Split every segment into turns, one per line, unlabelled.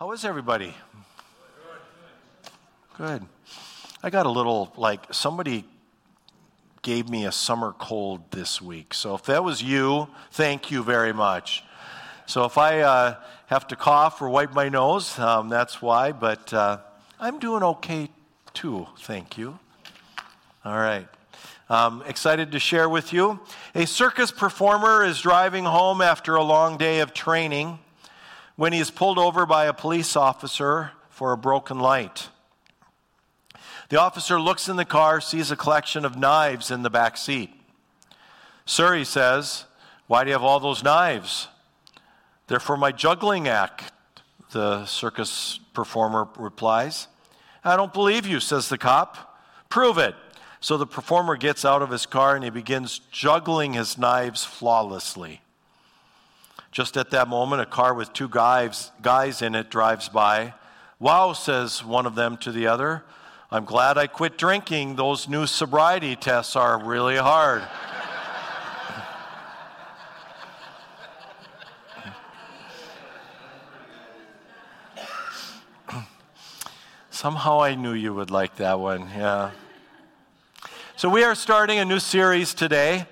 How is everybody? Good. I got a little, like, somebody gave me a summer cold this week. So if that was you, thank you very much. So if I uh, have to cough or wipe my nose, um, that's why. But uh, I'm doing okay too, thank you. All right. Um, excited to share with you. A circus performer is driving home after a long day of training when he is pulled over by a police officer for a broken light. The officer looks in the car, sees a collection of knives in the back seat. Sir, he says, why do you have all those knives? They're for my juggling act, the circus performer replies. I don't believe you, says the cop. Prove it. So the performer gets out of his car and he begins juggling his knives flawlessly. Just at that moment, a car with two guys, guys in it drives by. Wow, says one of them to the other. I'm glad I quit drinking. Those new sobriety tests are really hard. Somehow I knew you would like that one, yeah. So, we are starting a new series today.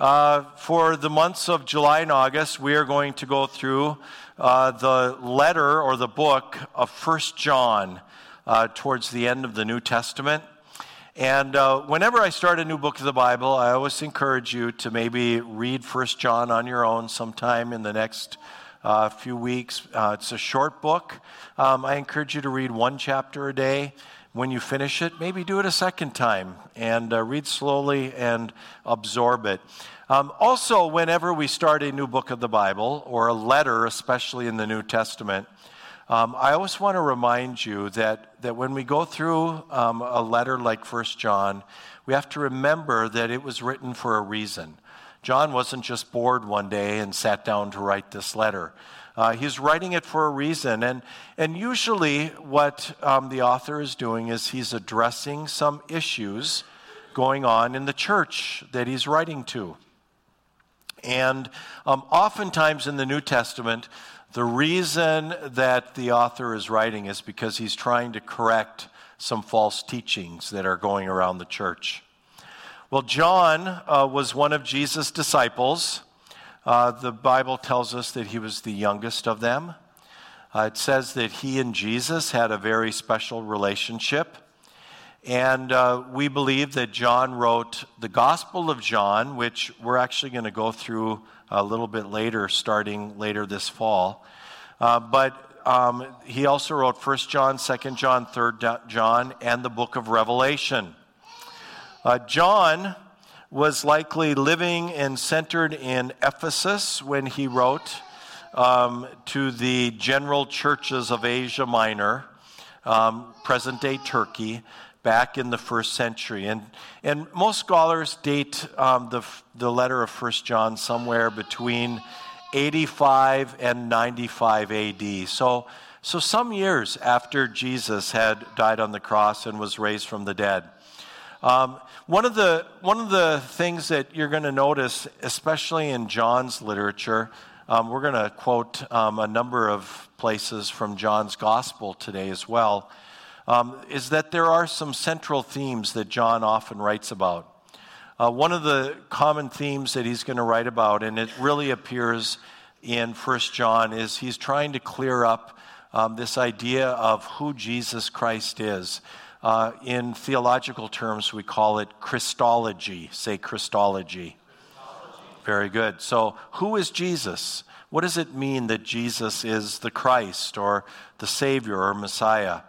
Uh, for the months of July and August, we are going to go through uh, the letter or the book of First John uh, towards the end of the New Testament. And uh, whenever I start a new book of the Bible, I always encourage you to maybe read First John on your own sometime in the next uh, few weeks. It's a short book. Um, I encourage you to read one chapter a day when you finish it, maybe do it a second time and uh, read slowly and absorb it. Um, also, whenever we start a new book of the Bible or a letter, especially in the New Testament, um, I always want to remind you that, that when we go through um, a letter like First John, we have to remember that it was written for a reason. John wasn't just bored one day and sat down to write this letter. Uh, he's writing it for a reason. And, and usually, what um, the author is doing is he's addressing some issues going on in the church that he's writing to. And um, oftentimes in the New Testament, the reason that the author is writing is because he's trying to correct some false teachings that are going around the church. Well, John uh, was one of Jesus' disciples. Uh, the Bible tells us that he was the youngest of them. Uh, it says that he and Jesus had a very special relationship. And uh, we believe that John wrote the Gospel of John, which we're actually going to go through a little bit later, starting later this fall. Uh, but um, he also wrote 1 John, 2 John, 3 John, and the book of Revelation. Uh, John was likely living and centered in Ephesus when he wrote um, to the general churches of Asia Minor, um, present day Turkey, back in the first century. And, and most scholars date um, the, the letter of First John somewhere between 85 and 95 AD. So, so some years after Jesus had died on the cross and was raised from the dead. Um, one, of the, one of the things that you're going to notice, especially in John's literature, um, we're going to quote um, a number of places from John's gospel today as well, um, is that there are some central themes that John often writes about. Uh, one of the common themes that he's going to write about, and it really appears in First John, is he's trying to clear up um, this idea of who Jesus Christ is. Uh, in theological terms, we call it Christology. Say Christology. Christology. Very good. So, who is Jesus? What does it mean that Jesus is the Christ or the Savior or Messiah?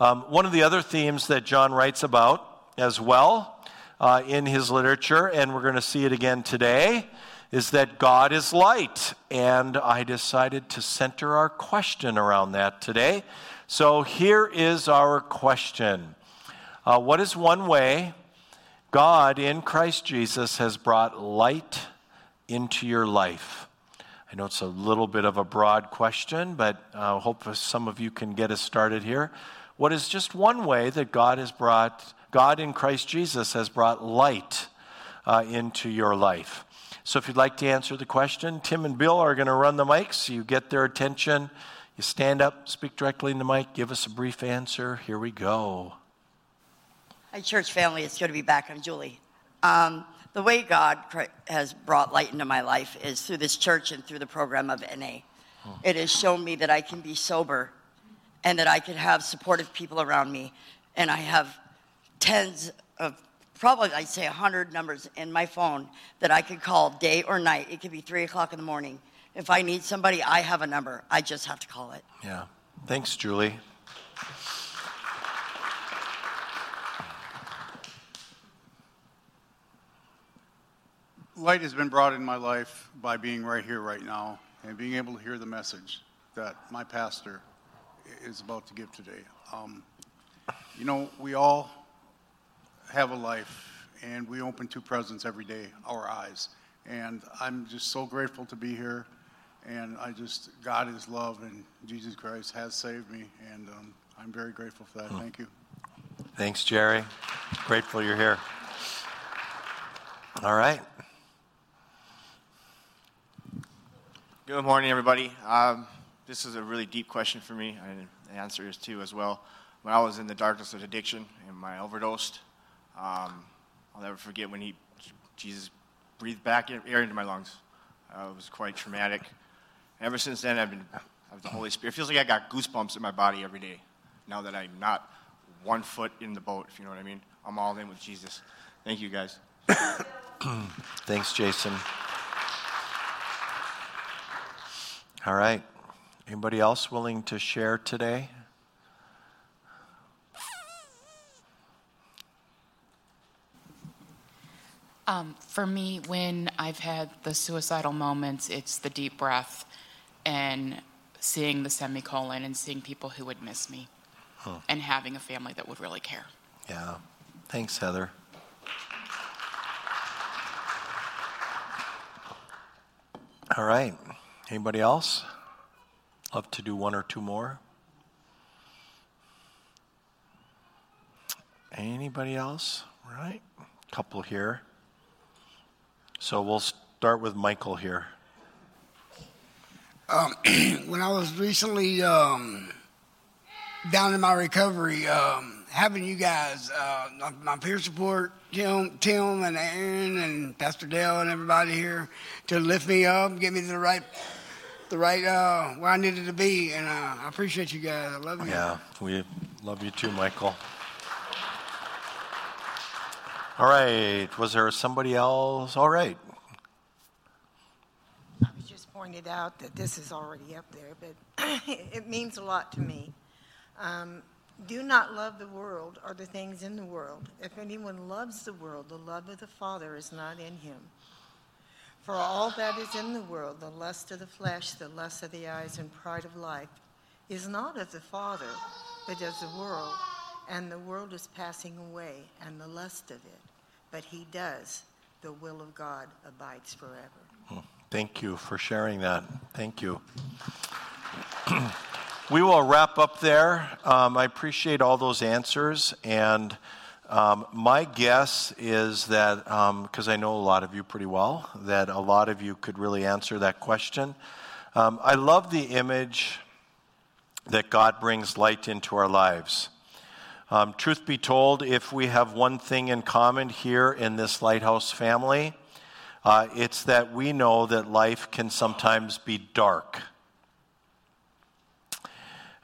Um, one of the other themes that John writes about as well uh, in his literature, and we're going to see it again today, is that God is light. And I decided to center our question around that today. So here is our question uh, What is one way God in Christ Jesus has brought light into your life? I know it's a little bit of a broad question, but I uh, hope some of you can get us started here. What is just one way that God has brought, God in Christ Jesus has brought light uh, into your life? So if you'd like to answer the question, Tim and Bill are going to run the mics. You get their attention You stand up, speak directly in the mic, give us a brief answer. Here we go.
Hi, church family. It's good to be back. I'm Julie. Um, the way God has brought light into my life is through this church and through the program of NA. It has shown me that I can be sober and that I can have supportive people around me. And I have tens of, probably I'd say 100 numbers in my phone that I could call day or night. It could be 3 o'clock in the morning. If I need somebody, I have a number. I just have to call it.
Yeah. Thanks, Julie.
Light has been brought in my life by being right here, right now, and being able to hear the message that my pastor is about to give today. Um, you know, we all have a life, and we open two presents every day, our eyes. And I'm just so grateful to be here. And I just, God is love, and Jesus Christ has saved me. And um, I'm very grateful for that. Hmm. Thank you.
Thanks, Jerry. Grateful you're here. All right.
Good morning, everybody. Um, this is a really deep question for me, and the answer is too as well. When I was in the darkness of addiction and my overdosed, um, I'll never forget when he, Jesus breathed back air into my lungs. Uh, it was quite traumatic. Ever since then, I've been, I've the Holy Spirit. It feels like I got goosebumps in my body every day. Now that I'm not one foot in the boat, if you know what I mean. I'm all in with Jesus. Thank you, guys.
Thanks, Jason. All right. Anybody else willing to share today?
Um, for me, when I've had the suicidal moments, it's the deep breath and seeing the semicolon and seeing people who would miss me huh. and having a family that would really care.
Yeah. Thanks, Heather. All right. Anybody else? Love to do one or two more. Anybody else? Right? Couple here. So we'll start with Michael here.
Um, when I was recently um, down in my recovery, um, having you guys, uh, my peer support, Tim, Tim and Aaron and Pastor Dale and everybody here, to lift me up, get me to the right the right uh, where I needed to be, and uh, I appreciate you guys. I love you.
Yeah, we love you too, Michael. All right, was there somebody else? All right.
Pointed out that this is already up there, but it means a lot to me. Um, do not love the world or the things in the world. If anyone loves the world, the love of the Father is not in him. For all that is in the world, the lust of the flesh, the lust of the eyes, and pride of life, is not of the Father, but of the world. And the world is passing away, and the lust of it. But he does, the will of God abides forever.
Thank you for sharing that. Thank you. we will wrap up there. Um, I appreciate all those answers. And um, my guess is that, because um, I know a lot of you pretty well, that a lot of you could really answer that question. Um, I love the image that God brings light into our lives. Um, truth be told, if we have one thing in common here in this lighthouse family, uh, it's that we know that life can sometimes be dark.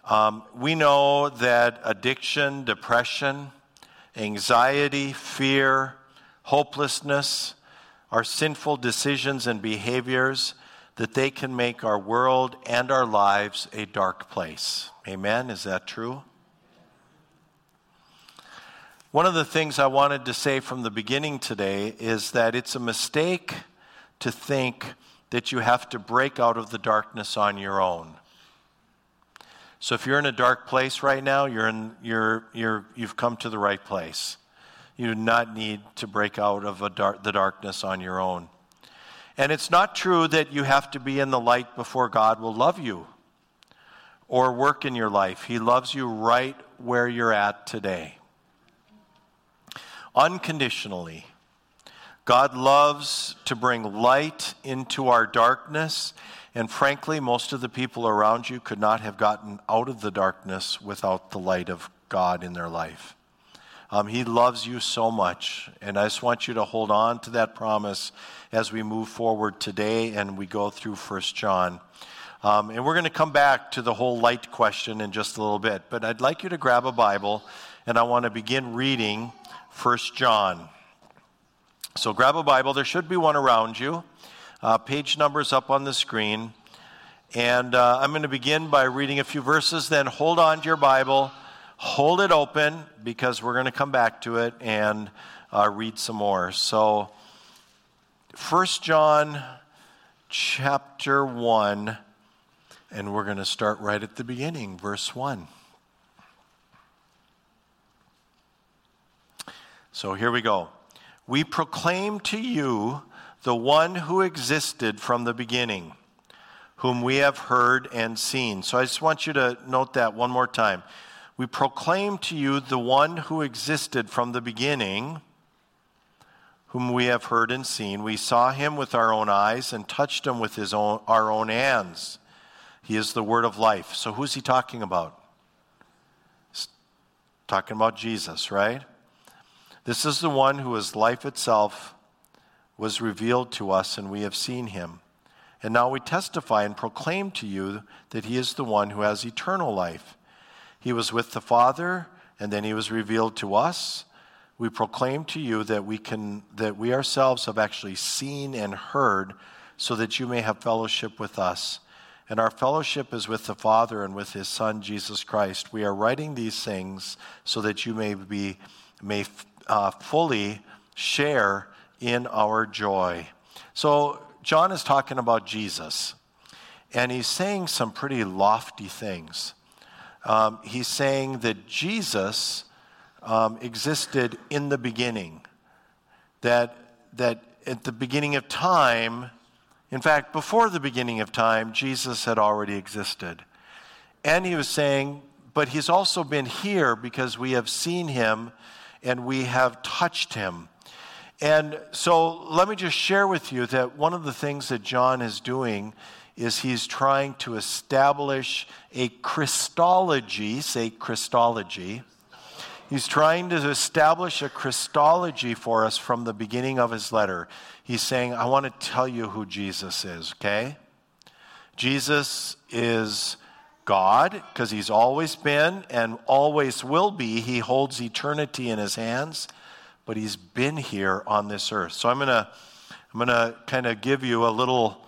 Um, we know that addiction, depression, anxiety, fear, hopelessness, our sinful decisions and behaviors, that they can make our world and our lives a dark place. Amen? Is that true? One of the things I wanted to say from the beginning today is that it's a mistake to think that you have to break out of the darkness on your own. So if you're in a dark place right now, you're in, you're, you're, you've come to the right place. You do not need to break out of the darkness on your own. And it's not true that you have to be in the light before God will love you or work in your life. He loves you right where you're at today. Unconditionally. God loves to bring light into our darkness. And frankly, most of the people around you could not have gotten out of the darkness without the light of God in their life. Um, he loves you so much. And I just want you to hold on to that promise as we move forward today and we go through First John. Um, and we're going to come back to the whole light question in just a little bit. But I'd like you to grab a Bible and I want to begin reading First John. So grab a Bible. There should be one around you. Uh, page numbers up on the screen. And uh, I'm going to begin by reading a few verses, then hold on to your Bible, hold it open because we're going to come back to it and uh, read some more. So, 1 John chapter 1, and we're going to start right at the beginning, verse 1. So here we go. We proclaim to you the one who existed from the beginning, whom we have heard and seen. So I just want you to note that one more time. We proclaim to you the one who existed from the beginning, whom we have heard and seen. We saw him with our own eyes and touched him with his own, our own hands. He is the word of life. So who's he talking about? He's talking about Jesus, right? This is the one who is life itself, was revealed to us, and we have seen him. And now we testify and proclaim to you that he is the one who has eternal life. He was with the Father, and then he was revealed to us. We proclaim to you that we can that we ourselves have actually seen and heard, so that you may have fellowship with us. And our fellowship is with the Father and with his Son Jesus Christ. We are writing these things so that you may be may uh, fully share in our joy. So, John is talking about Jesus, and he's saying some pretty lofty things. Um, he's saying that Jesus um, existed in the beginning, that, that at the beginning of time, in fact, before the beginning of time, Jesus had already existed. And he was saying, but he's also been here because we have seen him and we have touched him. And so let me just share with you that one of the things that John is doing is he's trying to establish a Christology, say Christology. He's trying to establish a Christology for us from the beginning of his letter. He's saying, I want to tell you who Jesus is, okay? Jesus is God, because he's always been and always will be. He holds eternity in his hands, but he's been here on this earth. So I'm going to I'm going to kind of give you a little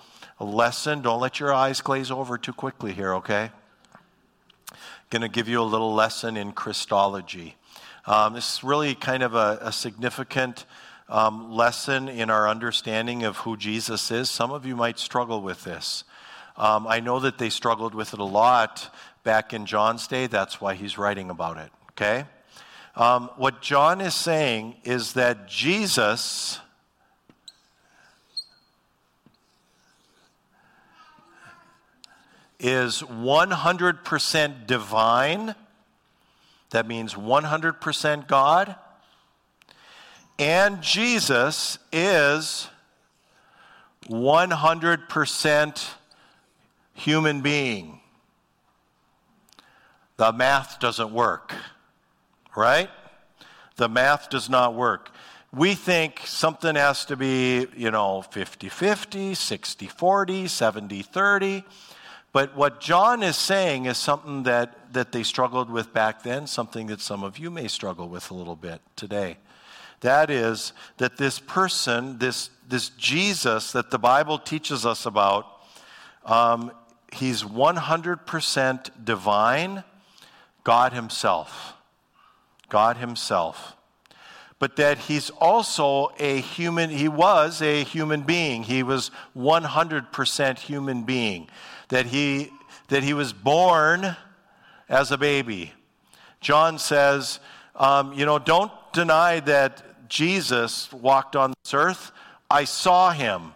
lesson. Don't let your eyes glaze over too quickly here, okay? Going to give you a little lesson in Christology. Um, this is really kind of a, a significant um, lesson in our understanding of who Jesus is. Some of you might struggle with this. Um, I know that they struggled with it a lot back in John's day. That's why he's writing about it, okay? Um, what John is saying is that Jesus is 100% divine. That means 100% God. And Jesus is 100% human being. The math doesn't work, right? The math does not work. We think something has to be, you know, 50 50, 60 40, 70 30. But what John is saying is something that, that they struggled with back then, something that some of you may struggle with a little bit today. That is, that this person, this, this Jesus that the Bible teaches us about, um, he's 100% divine, God Himself. God Himself. But that he's also a human, he was a human being. He was 100% human being. That he, that he was born as a baby. John says, um, you know, don't deny that Jesus walked on this earth. I saw him,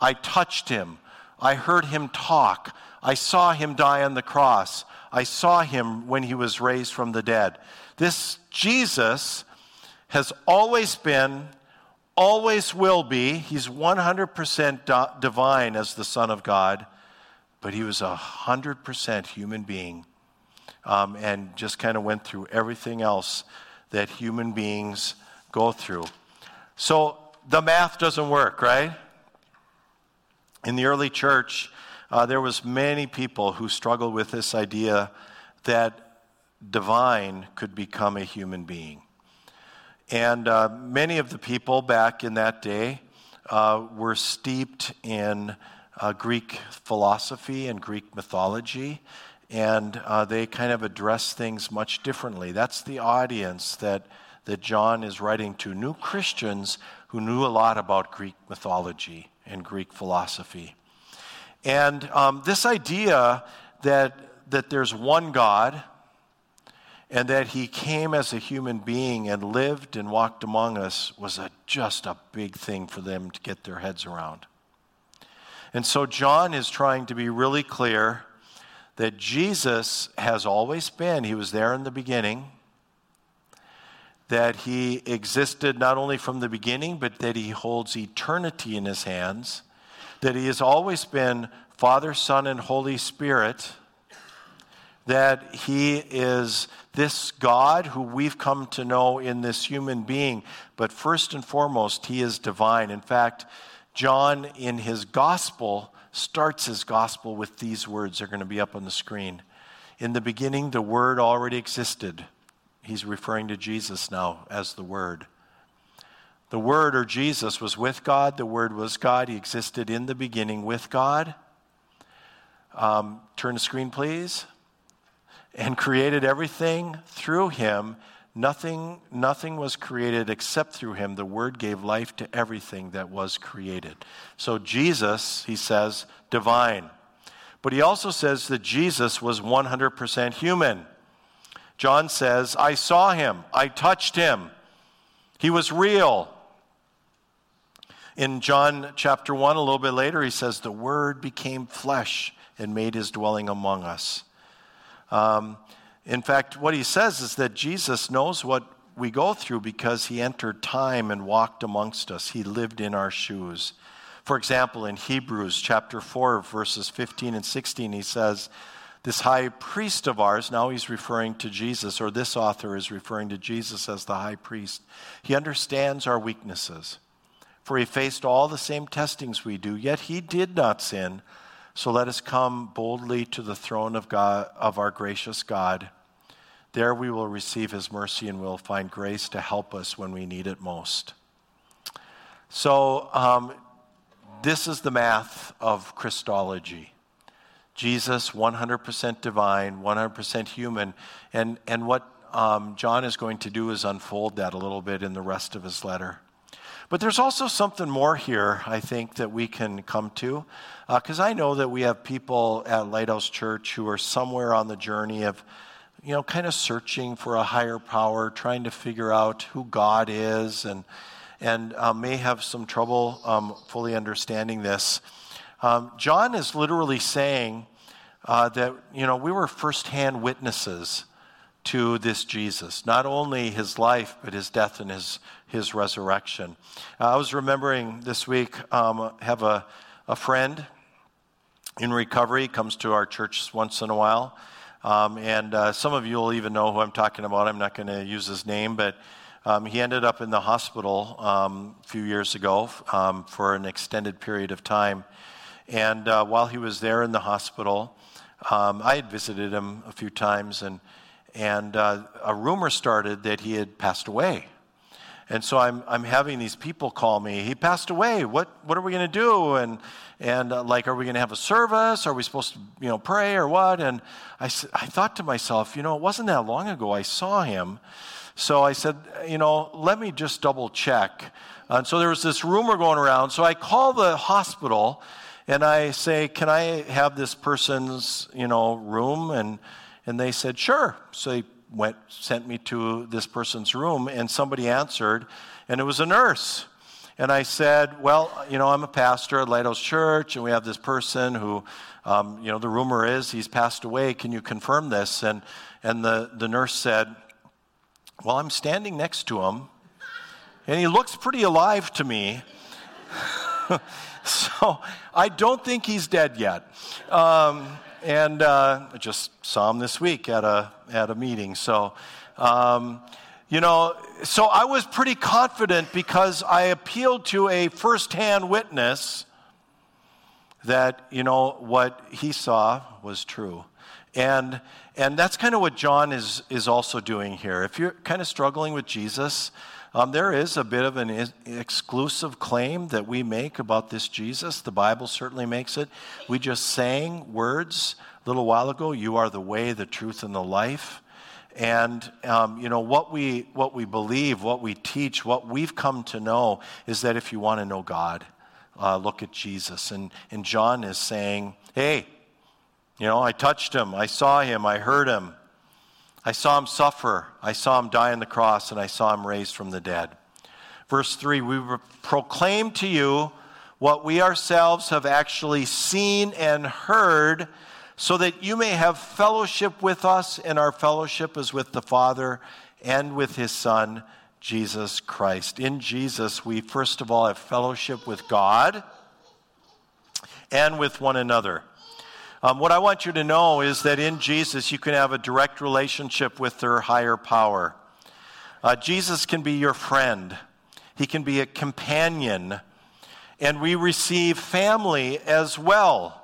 I touched him, I heard him talk, I saw him die on the cross. I saw him when he was raised from the dead. This Jesus has always been, always will be. He's 100% divine as the Son of God, but he was a 100% human being um, and just kind of went through everything else that human beings go through. So the math doesn't work, right? In the early church, uh, there was many people who struggled with this idea that divine could become a human being. And uh, many of the people back in that day uh, were steeped in uh, Greek philosophy and Greek mythology, and uh, they kind of address things much differently. That's the audience that, that John is writing to new Christians who knew a lot about Greek mythology and Greek philosophy. And um, this idea that, that there's one God and that he came as a human being and lived and walked among us was a, just a big thing for them to get their heads around. And so John is trying to be really clear that Jesus has always been, he was there in the beginning, that he existed not only from the beginning, but that he holds eternity in his hands, that he has always been Father, Son, and Holy Spirit that he is this God who we've come to know in this human being. But first and foremost, he is divine. In fact, John, in his gospel, starts his gospel with these words. They're going to be up on the screen. In the beginning, the Word already existed. He's referring to Jesus now as the Word. The Word, or Jesus, was with God. The Word was God. He existed in the beginning with God. Um, turn the screen, please and created everything through him. Nothing, nothing was created except through him. The Word gave life to everything that was created. So, Jesus, he says, divine. But he also says that Jesus was 100% human. John says, I saw him, I touched him, he was real. In John chapter 1, a little bit later, he says, The Word became flesh and made his dwelling among us. Um, in fact, what he says is that Jesus knows what we go through because he entered time and walked amongst us. He lived in our shoes. For example, in Hebrews chapter 4, verses 15 and 16, he says, This high priest of ours, now he's referring to Jesus, or this author is referring to Jesus as the high priest. He understands our weaknesses, for he faced all the same testings we do, yet he did not sin. So let us come boldly to the throne of God of our gracious God. There we will receive his mercy and we'll find grace to help us when we need it most. So um, this is the math of Christology. Jesus, 100% divine, 100% human. And, and what um, John is going to do is unfold that a little bit in the rest of his letter. But there's also something more here, I think, that we can come to. Because uh, I know that we have people at Lighthouse Church who are somewhere on the journey of, you know, kind of searching for a higher power, trying to figure out who God is, and, and uh, may have some trouble um, fully understanding this. Um, John is literally saying uh, that, you know, we were firsthand witnesses to this Jesus, not only his life, but his death and his, his resurrection. Uh, I was remembering this week, um, have a, a friend in recovery, comes to our church once in a while. Um, and uh, some of you will even know who I'm talking about. I'm not going to use his name, but um, he ended up in the hospital um, a few years ago um, for an extended period of time. And uh, while he was there in the hospital, um, I had visited him a few times, and, and uh, a rumor started that he had passed away. And so I'm, I'm having these people call me, he passed away. What, what are we going to do? And, and uh, like, are we going to have a service? Are we supposed to, you know, pray or what? And I, I thought to myself, you know, it wasn't that long ago I saw him. So I said, you know, let me just double check. And so there was this rumor going around. So I call the hospital and I say, can I have this person's, you know, room? And, and they said, sure. So they went, sent me to this person's room, and somebody answered, and it was a nurse. And I said, Well, you know, I'm a pastor at Lighthouse Church, and we have this person who, um, you know, the rumor is he's passed away. Can you confirm this? And, and the, the nurse said, Well, I'm standing next to him, And he looks pretty alive to me. so I don't think he's dead yet. Um, and uh, I just saw him this week at a, at a meeting. So, um, you know, so I was pretty confident because I appealed to a firsthand witness that, you know, what he saw was true. And, and that's kind of what John is, is also doing here. If you're kind of struggling with Jesus, um, there is a bit of an exclusive claim that we make about this Jesus. The Bible certainly makes it. We just sang words a little while ago You are the way, the truth, and the life. And um, you know what we what we believe, what we teach, what we've come to know is that if you want to know God, uh, look at Jesus. And and John is saying, "Hey, you know, I touched him, I saw him, I heard him. I saw him suffer. I saw him die on the cross, and I saw him raised from the dead. Verse 3 We proclaim to you what we ourselves have actually seen and heard, so that you may have fellowship with us, and our fellowship is with the Father and with his Son, Jesus Christ. In Jesus, we first of all have fellowship with God and with one another. Um, what I want you to know is that in Jesus, you can have a direct relationship with their higher power. Uh, Jesus can be your friend, He can be a companion, and we receive family as well.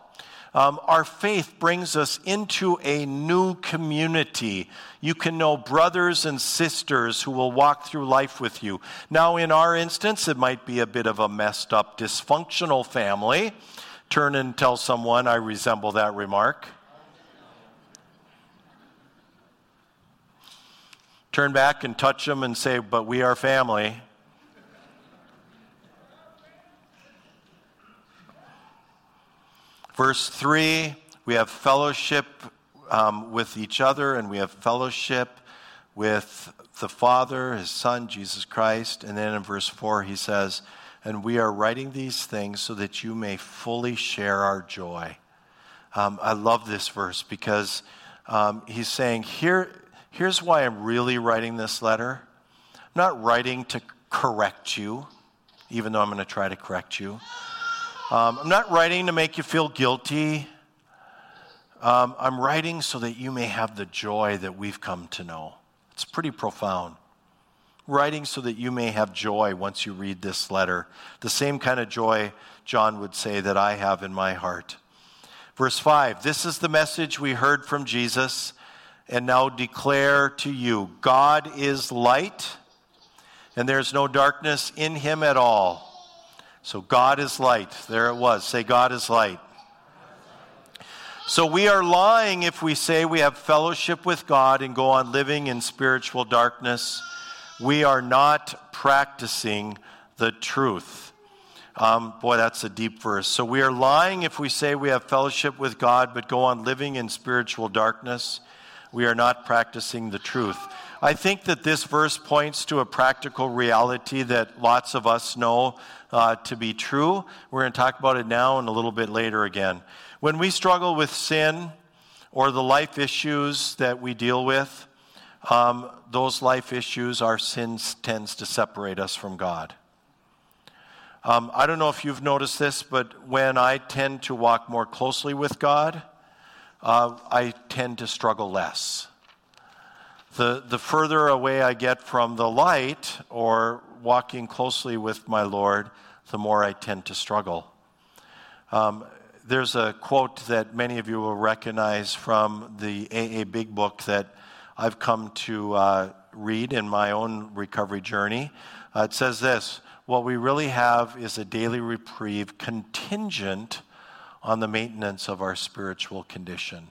Um, our faith brings us into a new community. You can know brothers and sisters who will walk through life with you. Now, in our instance, it might be a bit of a messed up, dysfunctional family turn and tell someone I resemble that remark. Turn back and touch them and say, But we are family. Verse 3 we have fellowship um, with each other and we have fellowship with the Father, His Son, Jesus Christ. And then in verse 4, he says, and we are writing these things so that you may fully share our joy. Um, I love this verse because um, he's saying, Here, here's why I'm really writing this letter. I'm not writing to correct you, even though I'm going to try to correct you. Um, I'm not writing to make you feel guilty. Um, I'm writing so that you may have the joy that we've come to know. It's pretty profound writing so that you may have joy once you read this letter. The same kind of joy, John would say, that I have in my heart. Verse 5 This is the message we heard from Jesus and now declare to you God is light, and there's no darkness in him at all. So God is light. There it was. Say, God is light. So we are lying if we say we have fellowship with God and go on living in spiritual darkness we are not practicing the truth. Um, boy, that's a deep verse. So we are lying if we say we have fellowship with God, but go on living in spiritual darkness. We are not practicing the truth. I think that this verse points to a practical reality that lots of us know uh, to be true. We're going to talk about it now and a little bit later again. When we struggle with sin or the life issues that we deal with, um, those life issues, our sins tends to separate us from God. Um, I don't know if you've noticed this, but when I tend to walk more closely with God, uh, I tend to struggle less. The, the further away I get from the light or walking closely with my Lord, the more I tend to struggle. Um, there's a quote that many of you will recognize from the AA Big Book that I've come to uh, read in my own recovery journey. Uh, it says this What we really have is a daily reprieve contingent on the maintenance of our spiritual condition.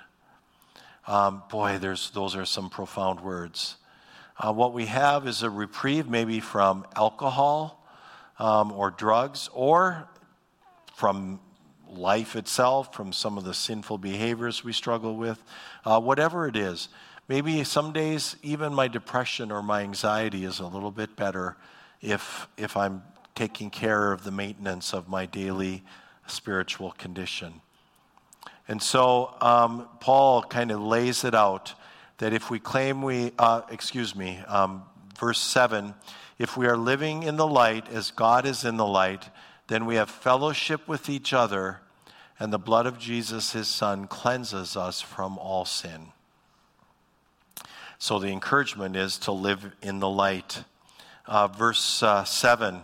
Um, boy, those are some profound words. Uh, what we have is a reprieve maybe from alcohol um, or drugs or from life itself, from some of the sinful behaviors we struggle with, uh, whatever it is. Maybe some days even my depression or my anxiety is a little bit better if, if I'm taking care of the maintenance of my daily spiritual condition. And so um, Paul kind of lays it out that if we claim we, uh, excuse me, um, verse 7 If we are living in the light as God is in the light, then we have fellowship with each other, and the blood of Jesus, his Son, cleanses us from all sin. So the encouragement is to live in the light. Uh, verse uh, 7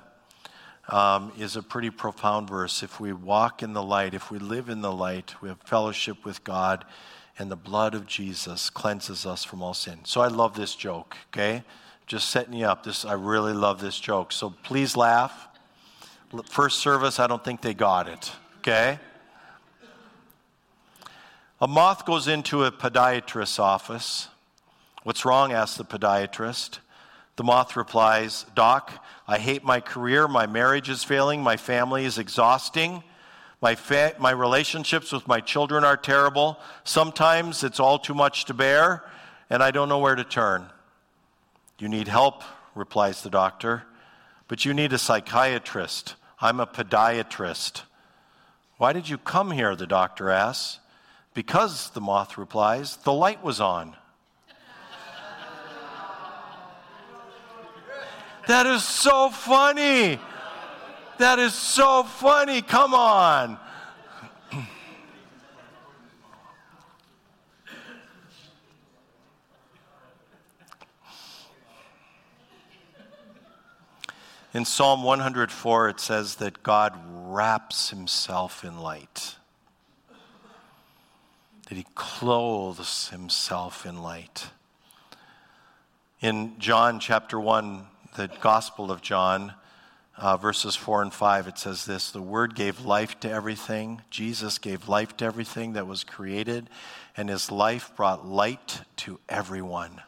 um, is a pretty profound verse. If we walk in the light, if we live in the light, we have fellowship with God, and the blood of Jesus cleanses us from all sin. So I love this joke, okay? Just setting you up. This I really love this joke. So please laugh. First service, I don't think they got it, okay? A moth goes into a podiatrist's office. What's wrong? asks the podiatrist. The moth replies, Doc, I hate my career. My marriage is failing. My family is exhausting. My, fa- my relationships with my children are terrible. Sometimes it's all too much to bear, and I don't know where to turn. You need help, replies the doctor, but you need a psychiatrist. I'm a podiatrist. Why did you come here? the doctor asks. Because, the moth replies, the light was on. That is so funny. That is so funny. Come on. In Psalm 104, it says that God wraps himself in light, that he clothes himself in light. In John chapter 1, the Gospel of John, uh, verses 4 and 5, it says this The Word gave life to everything. Jesus gave life to everything that was created, and his life brought light to everyone.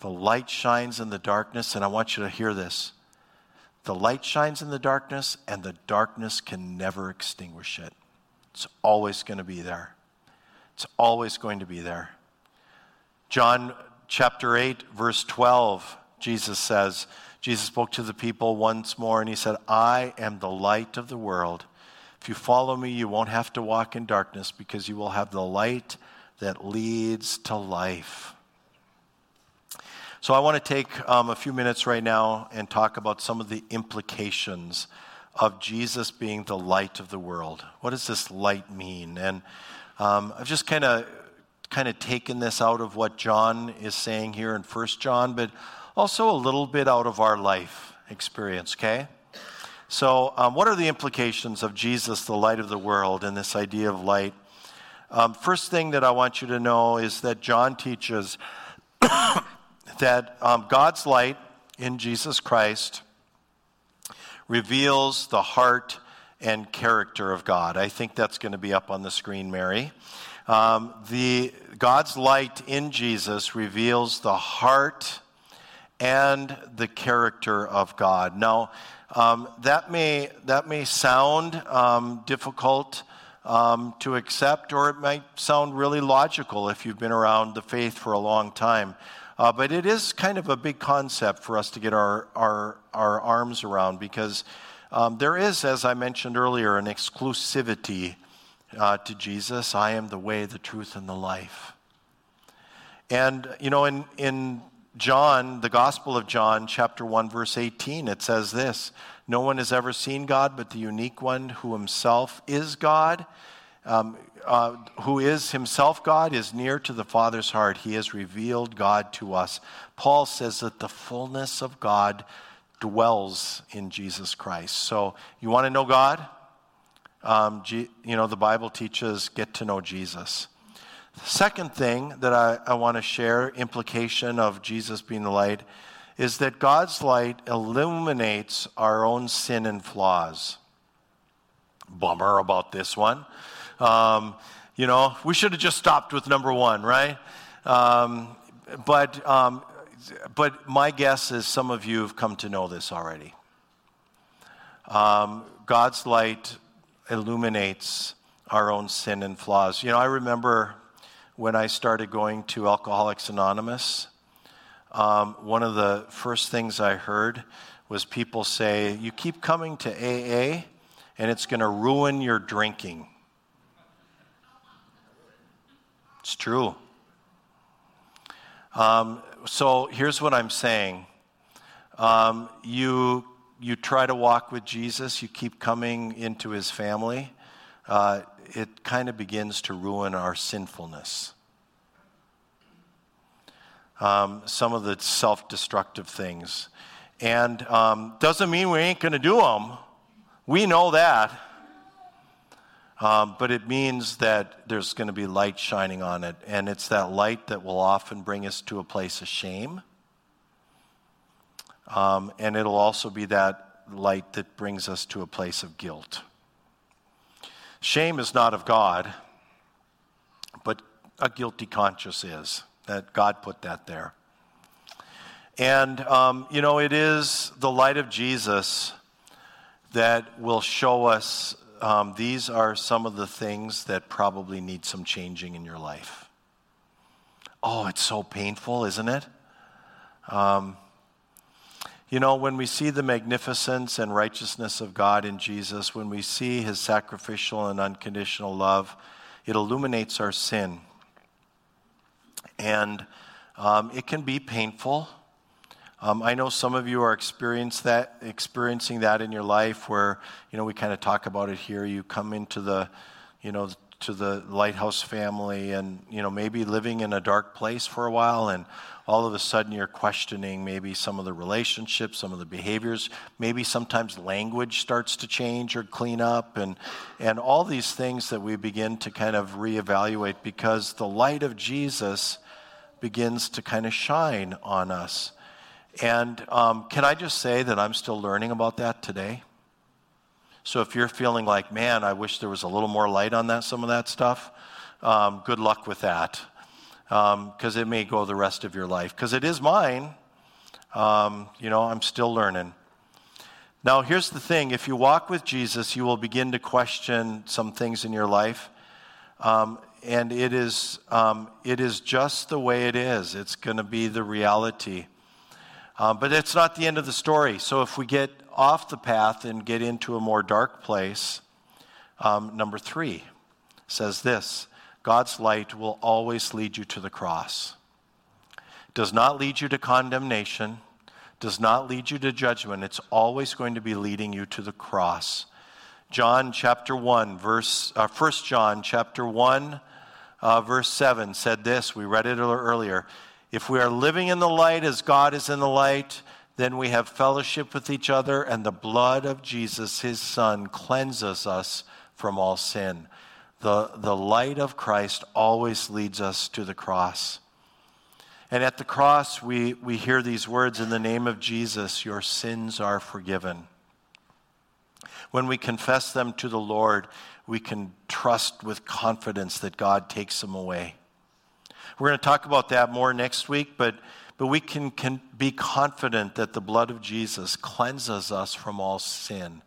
The light shines in the darkness, and I want you to hear this. The light shines in the darkness, and the darkness can never extinguish it. It's always going to be there. It's always going to be there. John chapter 8, verse 12 Jesus says, Jesus spoke to the people once more and he said, I am the light of the world. If you follow me, you won't have to walk in darkness because you will have the light that leads to life. So, I want to take um, a few minutes right now and talk about some of the implications of Jesus being the light of the world. What does this light mean? And um, I've just kind of kind of taken this out of what John is saying here in First John, but also a little bit out of our life experience, okay? So, um, what are the implications of Jesus, the light of the world, and this idea of light? Um, first thing that I want you to know is that John teaches that um, God's light in Jesus Christ reveals the heart and character of God. I think that's going to be up on the screen, Mary. Um, the God's light in Jesus reveals the heart and the character of God. Now, um, that, may, that may sound um, difficult um, to accept, or it might sound really logical if you've been around the faith for a long time. Uh, but it is kind of a big concept for us to get our, our, our arms around because um, there is, as I mentioned earlier, an exclusivity uh, to Jesus. I am the way, the truth, and the life. And, you know, in, in John, the Gospel of John, chapter 1, verse 18, it says this No one has ever seen God but the unique one who himself is God. Um, uh, who is himself God, is near to the Father's heart. He has revealed God to us. Paul says that the fullness of God dwells in Jesus Christ. So, you want to know God? Um, G, you know, the Bible teaches get to know Jesus. Second thing that I, I want to share, implication of Jesus being the light, is that God's light illuminates our own sin and flaws. Bummer about this one. Um, you know, we should have just stopped with number one, right? Um, but, um, but my guess is some of you have come to know this already. Um, God's light illuminates our own sin and flaws. You know, I remember when I started going to Alcoholics Anonymous, um, one of the first things I heard was people say, You keep coming to AA, and it's going to ruin your drinking. It's true. Um, so here's what I'm saying um, you, you try to walk with Jesus, you keep coming into his family, uh, it kind of begins to ruin our sinfulness. Um, some of the self destructive things. And um, doesn't mean we ain't going to do them. We know that. Um, but it means that there's going to be light shining on it. And it's that light that will often bring us to a place of shame. Um, and it'll also be that light that brings us to a place of guilt. Shame is not of God, but a guilty conscience is. That God put that there. And, um, you know, it is the light of Jesus that will show us um, these are some of the things that probably need some changing in your life. Oh, it's so painful, isn't it? Um, you know, when we see the magnificence and righteousness of God in Jesus, when we see his sacrificial and unconditional love, it illuminates our sin. And um, it can be painful. Um, I know some of you are that, experiencing that in your life where, you know, we kind of talk about it here. You come into the, you know, to the lighthouse family and, you know, maybe living in a dark place for a while and all of a sudden you're questioning maybe some of the relationships, some of the behaviors. Maybe sometimes language starts to change or clean up and, and all these things that we begin to kind of reevaluate because the light of Jesus begins to kind of shine on us. And um, can I just say that I'm still learning about that today? So if you're feeling like, man, I wish there was a little more light on that, some of that stuff, um, good luck with that. Because um, it may go the rest of your life. Because it is mine. Um, you know, I'm still learning. Now, here's the thing if you walk with Jesus, you will begin to question some things in your life. Um, and it is, um, it is just the way it is, it's going to be the reality. Um, but it's not the end of the story. So if we get off the path and get into a more dark place, um, number three says this God's light will always lead you to the cross. Does not lead you to condemnation, does not lead you to judgment. It's always going to be leading you to the cross. John chapter 1, verse, uh, 1 John chapter 1, uh, verse 7 said this. We read it earlier. If we are living in the light as God is in the light, then we have fellowship with each other, and the blood of Jesus, his Son, cleanses us from all sin. The, the light of Christ always leads us to the cross. And at the cross, we, we hear these words in the name of Jesus your sins are forgiven. When we confess them to the Lord, we can trust with confidence that God takes them away. We're going to talk about that more next week, but, but we can, can be confident that the blood of Jesus cleanses us from all sin,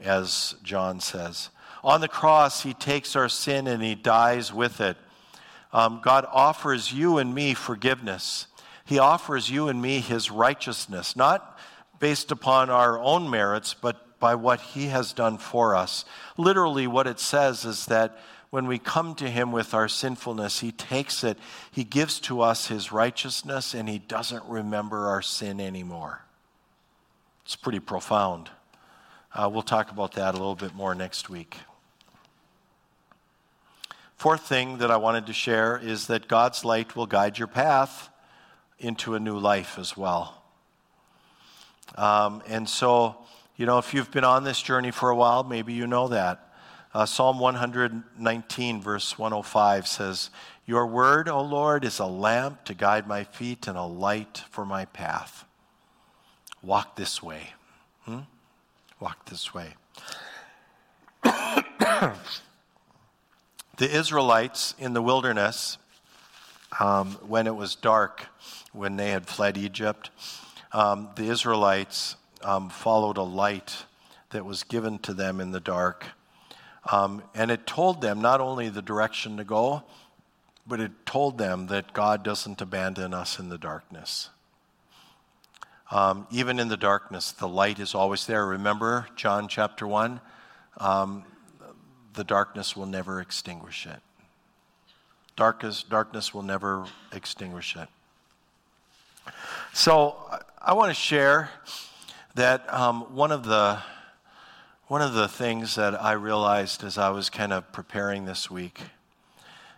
as John says. On the cross, he takes our sin and he dies with it. Um, God offers you and me forgiveness. He offers you and me his righteousness, not based upon our own merits, but by what he has done for us. Literally, what it says is that when we come to Him with our sinfulness, He takes it, He gives to us His righteousness, and He doesn't remember our sin anymore. It's pretty profound. Uh, we'll talk about that a little bit more next week. Fourth thing that I wanted to share is that God's light will guide your path into a new life as well. Um, and so, you know, if you've been on this journey for a while, maybe you know that. Uh, Psalm 119, verse 105 says, Your word, O Lord, is a lamp to guide my feet and a light for my path. Walk this way. Hmm? Walk this way. the Israelites in the wilderness, um, when it was dark, when they had fled Egypt, um, the Israelites um, followed a light that was given to them in the dark. Um, and it told them not only the direction to go, but it told them that God doesn't abandon us in the darkness. Um, even in the darkness, the light is always there. Remember John chapter 1? Um, the darkness will never extinguish it. Darkness, darkness will never extinguish it. So I want to share that um, one of the one of the things that I realized as I was kind of preparing this week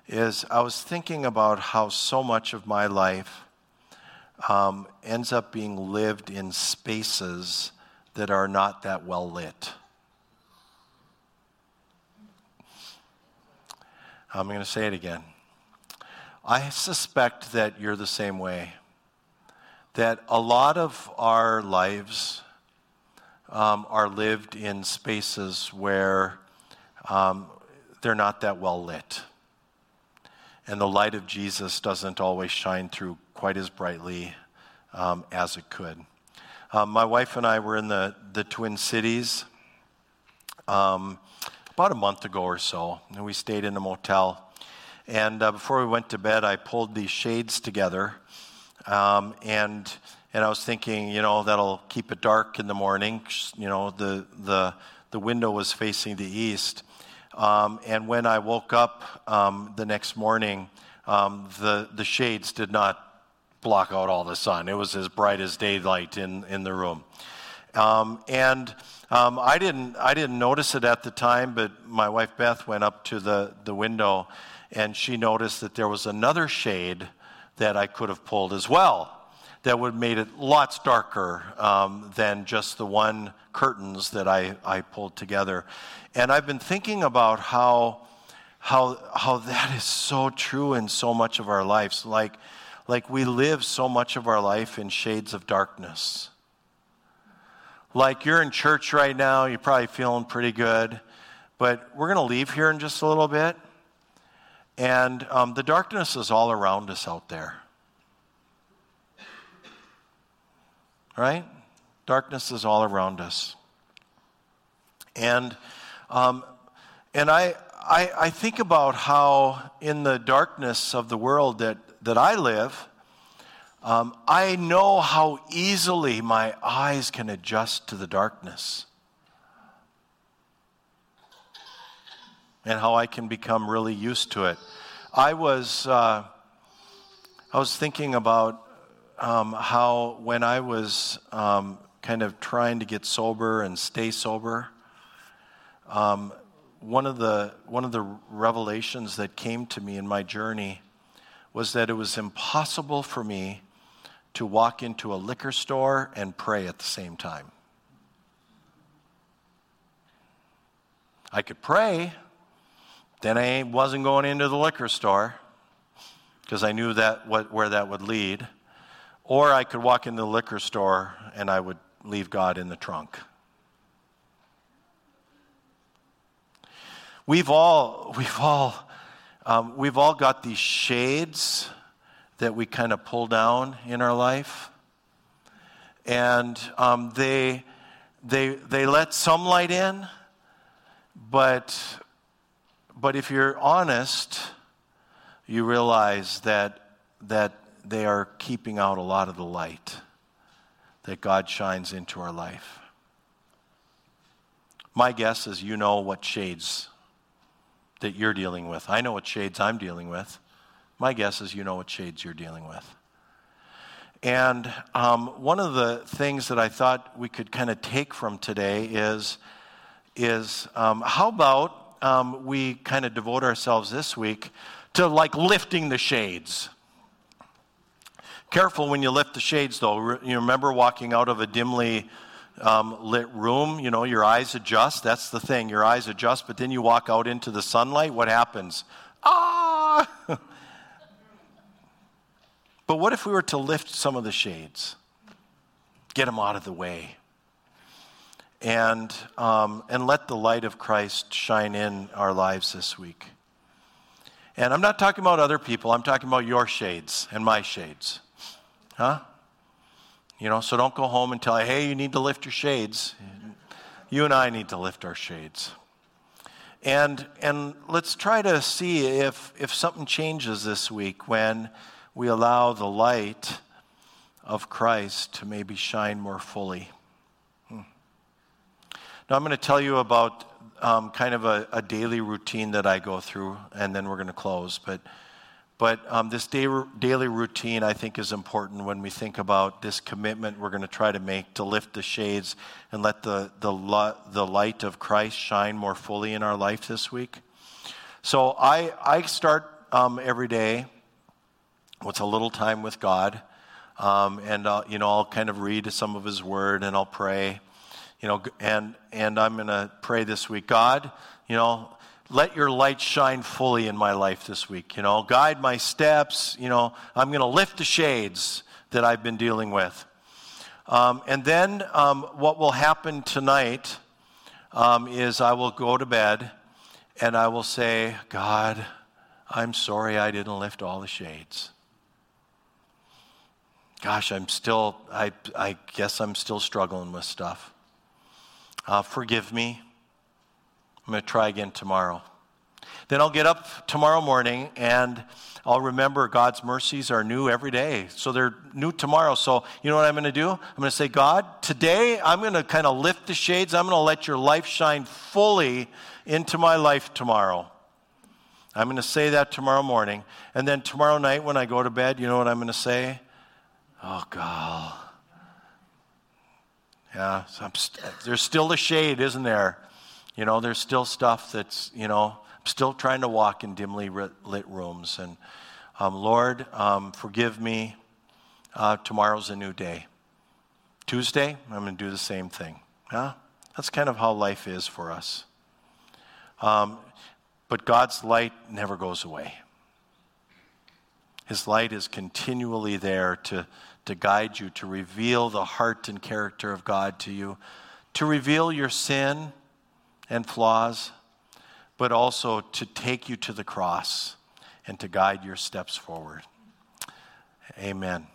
is I was thinking about how so much of my life um, ends up being lived in spaces that are not that well lit. I'm going to say it again. I suspect that you're the same way. That a lot of our lives um, are lived in spaces where um, they're not that well lit. And the light of Jesus doesn't always shine through quite as brightly um, as it could. Um, my wife and I were in the, the Twin Cities um, about a month ago or so, and we stayed in a motel. And uh, before we went to bed, I pulled these shades together, um, and and I was thinking, you know, that'll keep it dark in the morning. You know, the the the window was facing the east, um, and when I woke up um, the next morning, um, the the shades did not block out all the sun. It was as bright as daylight in, in the room. Um, and um, I, didn't, I didn't notice it at the time, but my wife Beth went up to the, the window and she noticed that there was another shade that I could have pulled as well that would have made it lots darker um, than just the one curtains that I, I pulled together. And I've been thinking about how, how, how that is so true in so much of our lives. Like, like we live so much of our life in shades of darkness. Like you're in church right now, you're probably feeling pretty good, but we're going to leave here in just a little bit. And um, the darkness is all around us out there. Right? Darkness is all around us. And, um, and I, I, I think about how in the darkness of the world that that I live, um, I know how easily my eyes can adjust to the darkness. And how I can become really used to it. I was, uh, I was thinking about um, how when I was um, kind of trying to get sober and stay sober, um, one of the one of the revelations that came to me in my journey was that it was impossible for me to walk into a liquor store and pray at the same time. I could pray, then I wasn't going into the liquor store because I knew that what, where that would lead. Or I could walk in the liquor store and I would leave God in the trunk. We've all, we've all um, we've all got these shades that we kind of pull down in our life. And um, they, they, they let some light in, but, but if you're honest, you realize that, that they are keeping out a lot of the light that God shines into our life. My guess is you know what shades that you're dealing with. I know what shades I'm dealing with. My guess is you know what shades you're dealing with. And um, one of the things that I thought we could kind of take from today is, is um, how about um, we kind of devote ourselves this week to like lifting the shades? Careful when you lift the shades, though. You remember walking out of a dimly um, lit room, you know, your eyes adjust. That's the thing. Your eyes adjust, but then you walk out into the sunlight. What happens? Ah! but what if we were to lift some of the shades, get them out of the way, and, um, and let the light of Christ shine in our lives this week? And I'm not talking about other people, I'm talking about your shades and my shades. Huh? You know, so don't go home and tell, hey, you need to lift your shades. You and I need to lift our shades. And, and let's try to see if, if something changes this week when we allow the light of Christ to maybe shine more fully. Hmm. Now, I'm going to tell you about um, kind of a, a, daily routine that I go through, and then we're going to close. But, But um, this day, daily routine, I think, is important when we think about this commitment we're going to try to make to lift the shades and let the, the, the light of Christ shine more fully in our life this week. So I, I start um, every day with a little time with God. Um, and, uh, you know, I'll kind of read some of His Word and I'll pray. You know, and, and I'm going to pray this week God, you know, let your light shine fully in my life this week. You know, guide my steps. You know, I'm going to lift the shades that I've been dealing with. Um, and then um, what will happen tonight um, is I will go to bed and I will say, God, I'm sorry I didn't lift all the shades. Gosh, I'm still, I, I guess I'm still struggling with stuff. Uh, forgive me. I'm going to try again tomorrow. Then I'll get up tomorrow morning and I'll remember God's mercies are new every day. So they're new tomorrow. So you know what I'm going to do? I'm going to say, God, today I'm going to kind of lift the shades. I'm going to let your life shine fully into my life tomorrow. I'm going to say that tomorrow morning. And then tomorrow night when I go to bed, you know what I'm going to say? Oh, God. Yeah, so st- there's still a shade, isn't there? You know, there's still stuff that's, you know, I'm still trying to walk in dimly lit rooms. And um, Lord, um, forgive me. Uh, tomorrow's a new day. Tuesday, I'm going to do the same thing. Yeah? That's kind of how life is for us. Um, but God's light never goes away. His light is continually there to, to guide you, to reveal the heart and character of God to you, to reveal your sin and flaws, but also to take you to the cross and to guide your steps forward. Amen.